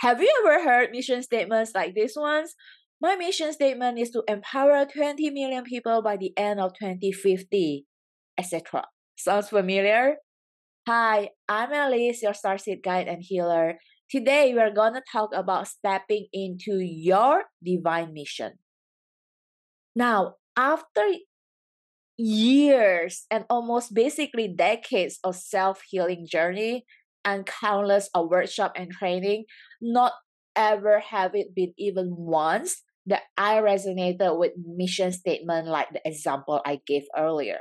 Have you ever heard mission statements like these ones? My mission statement is to empower 20 million people by the end of 2050, etc. Sounds familiar? Hi, I'm Alice, your starseed guide and healer. Today, we're going to talk about stepping into your divine mission. Now, after years and almost basically decades of self-healing journey and countless of workshop and training, not ever have it been even once that I resonated with mission statement like the example I gave earlier.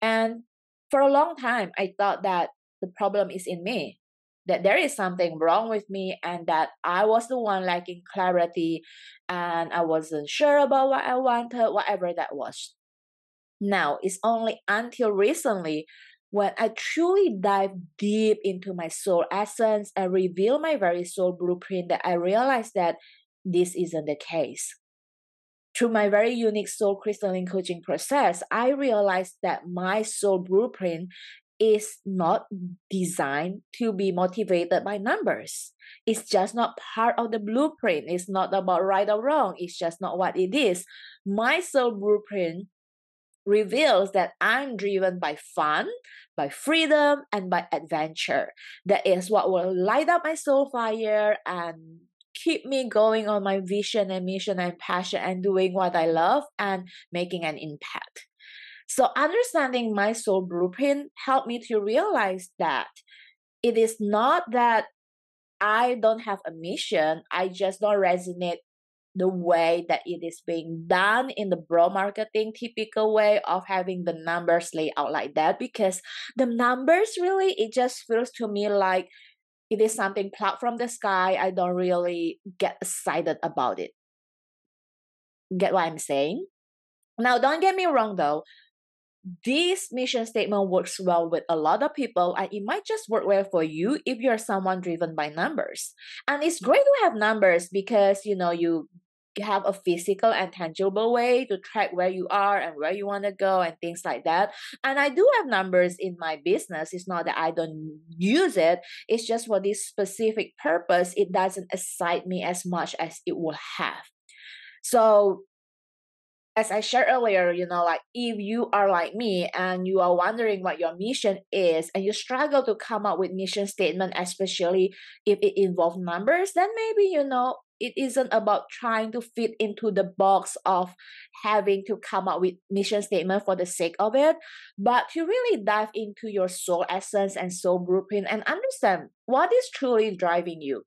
And for a long time, I thought that the problem is in me, that there is something wrong with me, and that I was the one lacking clarity and I wasn't sure about what I wanted, whatever that was. Now, it's only until recently when I truly dive deep into my soul essence and reveal my very soul blueprint that I realized that this isn't the case. Through my very unique soul crystalline coaching process, I realized that my soul blueprint is not designed to be motivated by numbers. It's just not part of the blueprint. It's not about right or wrong. It's just not what it is. My soul blueprint reveals that I'm driven by fun, by freedom, and by adventure. That is what will light up my soul fire and keep me going on my vision and mission and passion and doing what I love and making an impact. So, understanding my soul blueprint helped me to realize that it is not that I don't have a mission, I just don't resonate the way that it is being done in the bro marketing typical way of having the numbers laid out like that because the numbers really it just feels to me like it is something plucked from the sky. I don't really get excited about it. Get what I'm saying? Now, don't get me wrong though. This mission statement works well with a lot of people, and it might just work well for you if you're someone driven by numbers. And it's great to have numbers because you know you have a physical and tangible way to track where you are and where you want to go and things like that. And I do have numbers in my business. It's not that I don't use it, it's just for this specific purpose, it doesn't excite me as much as it will have. So, as I shared earlier, you know, like if you are like me and you are wondering what your mission is and you struggle to come up with mission statement, especially if it involves numbers, then maybe, you know, it isn't about trying to fit into the box of having to come up with mission statement for the sake of it but to really dive into your soul essence and soul blueprint and understand what is truly driving you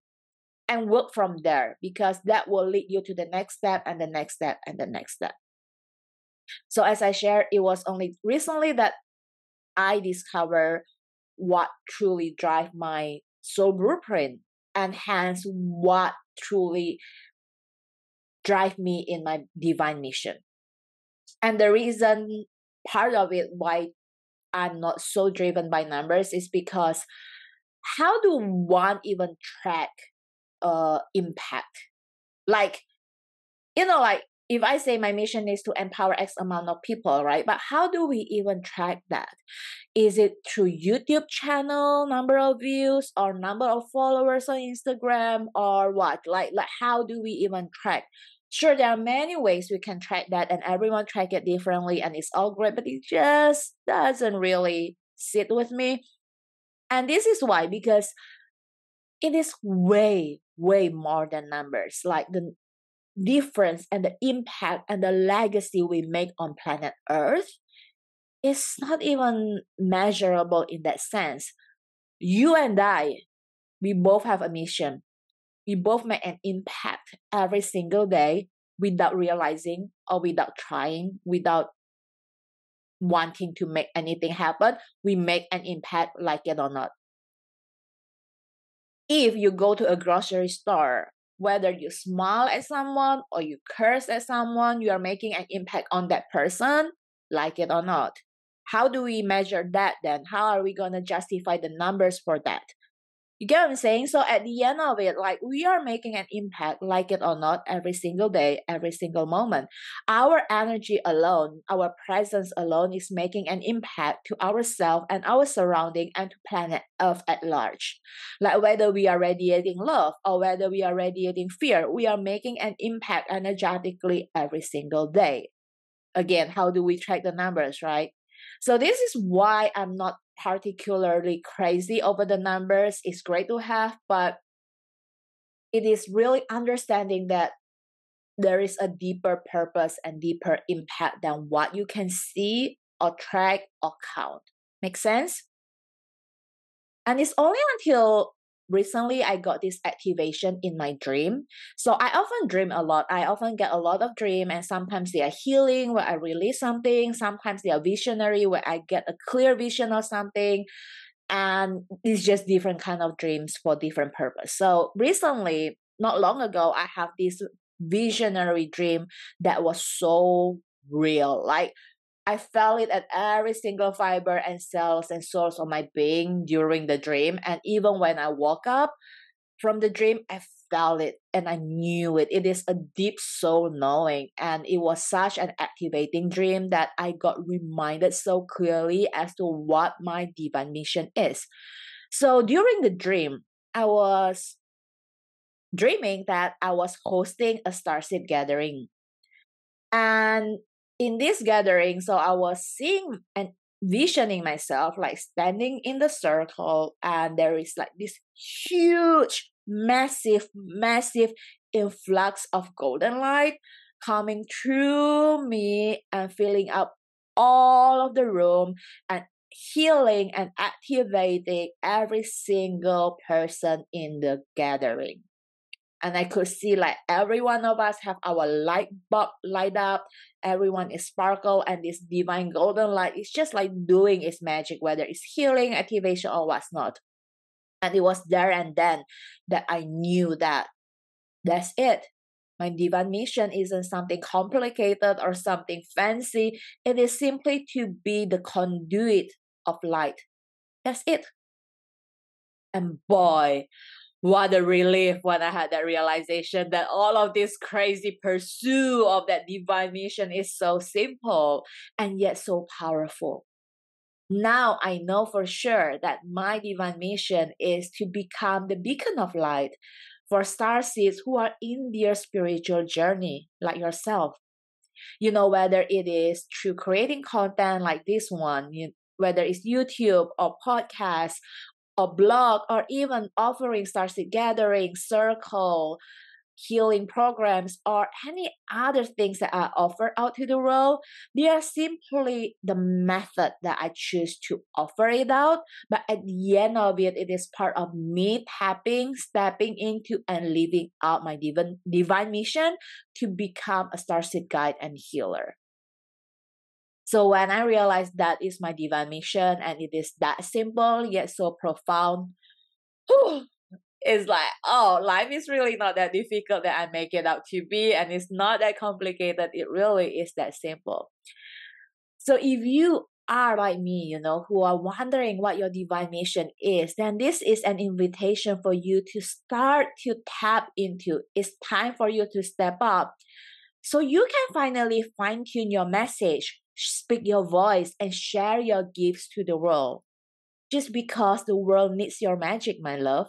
and work from there because that will lead you to the next step and the next step and the next step so as i shared it was only recently that i discovered what truly drive my soul blueprint and hence what truly drive me in my divine mission. And the reason part of it why I'm not so driven by numbers is because how do one even track uh impact? Like, you know, like if I say my mission is to empower X amount of people, right? But how do we even track that? Is it through YouTube channel, number of views, or number of followers on Instagram, or what? Like, like how do we even track? Sure, there are many ways we can track that, and everyone track it differently, and it's all great, but it just doesn't really sit with me. And this is why, because it is way, way more than numbers. Like the difference and the impact and the legacy we make on planet Earth is not even measurable in that sense. You and I, we both have a mission. We both make an impact every single day without realizing or without trying, without wanting to make anything happen. We make an impact, like it or not. If you go to a grocery store whether you smile at someone or you curse at someone, you are making an impact on that person, like it or not. How do we measure that then? How are we going to justify the numbers for that? You get what I'm saying? So at the end of it, like we are making an impact, like it or not, every single day, every single moment. Our energy alone, our presence alone is making an impact to ourselves and our surrounding and to planet Earth at large. Like whether we are radiating love or whether we are radiating fear, we are making an impact energetically every single day. Again, how do we track the numbers, right? So this is why I'm not particularly crazy over the numbers. It's great to have, but it is really understanding that there is a deeper purpose and deeper impact than what you can see or track or count. Make sense? And it's only until recently I got this activation in my dream. So I often dream a lot. I often get a lot of dream and sometimes they are healing where I release something. Sometimes they are visionary where I get a clear vision of something. And it's just different kind of dreams for different purpose. So recently, not long ago, I have this visionary dream that was so real. Like I felt it at every single fiber and cells and source of my being during the dream. And even when I woke up from the dream, I felt it and I knew it. It is a deep soul knowing. And it was such an activating dream that I got reminded so clearly as to what my divine mission is. So during the dream, I was dreaming that I was hosting a starseed gathering. And in this gathering, so I was seeing and visioning myself like standing in the circle, and there is like this huge, massive, massive influx of golden light coming through me and filling up all of the room and healing and activating every single person in the gathering and I could see like every one of us have our light bulb light up. Everyone is sparkle, and this divine golden light is just like doing its magic, whether it's healing, activation, or what's not. And it was there and then that I knew that that's it. My divine mission isn't something complicated or something fancy. It is simply to be the conduit of light. That's it. And boy, what a relief when I had that realization that all of this crazy pursuit of that divine mission is so simple and yet so powerful. Now I know for sure that my divine mission is to become the beacon of light for star seeds who are in their spiritual journey, like yourself. You know, whether it is through creating content like this one, you, whether it's YouTube or podcast a blog or even offering starseed gathering, circle, healing programs, or any other things that I offer out to the world, they are simply the method that I choose to offer it out. But at the end of it, it is part of me tapping, stepping into, and living out my divine, divine mission to become a starseed guide and healer. So when I realized that is my divine mission and it is that simple yet so profound, it's like, oh, life is really not that difficult that I make it out to be, and it's not that complicated. It really is that simple. So if you are like me, you know, who are wondering what your divine mission is, then this is an invitation for you to start to tap into. It's time for you to step up. So you can finally fine tune your message speak your voice and share your gifts to the world. Just because the world needs your magic, my love.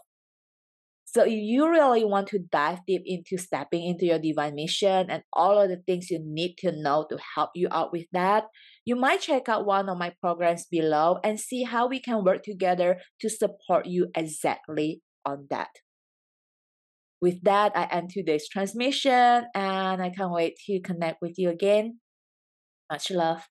So if you really want to dive deep into stepping into your divine mission and all of the things you need to know to help you out with that, you might check out one of my programs below and see how we can work together to support you exactly on that. With that, I end today's transmission and I can't wait to connect with you again much love.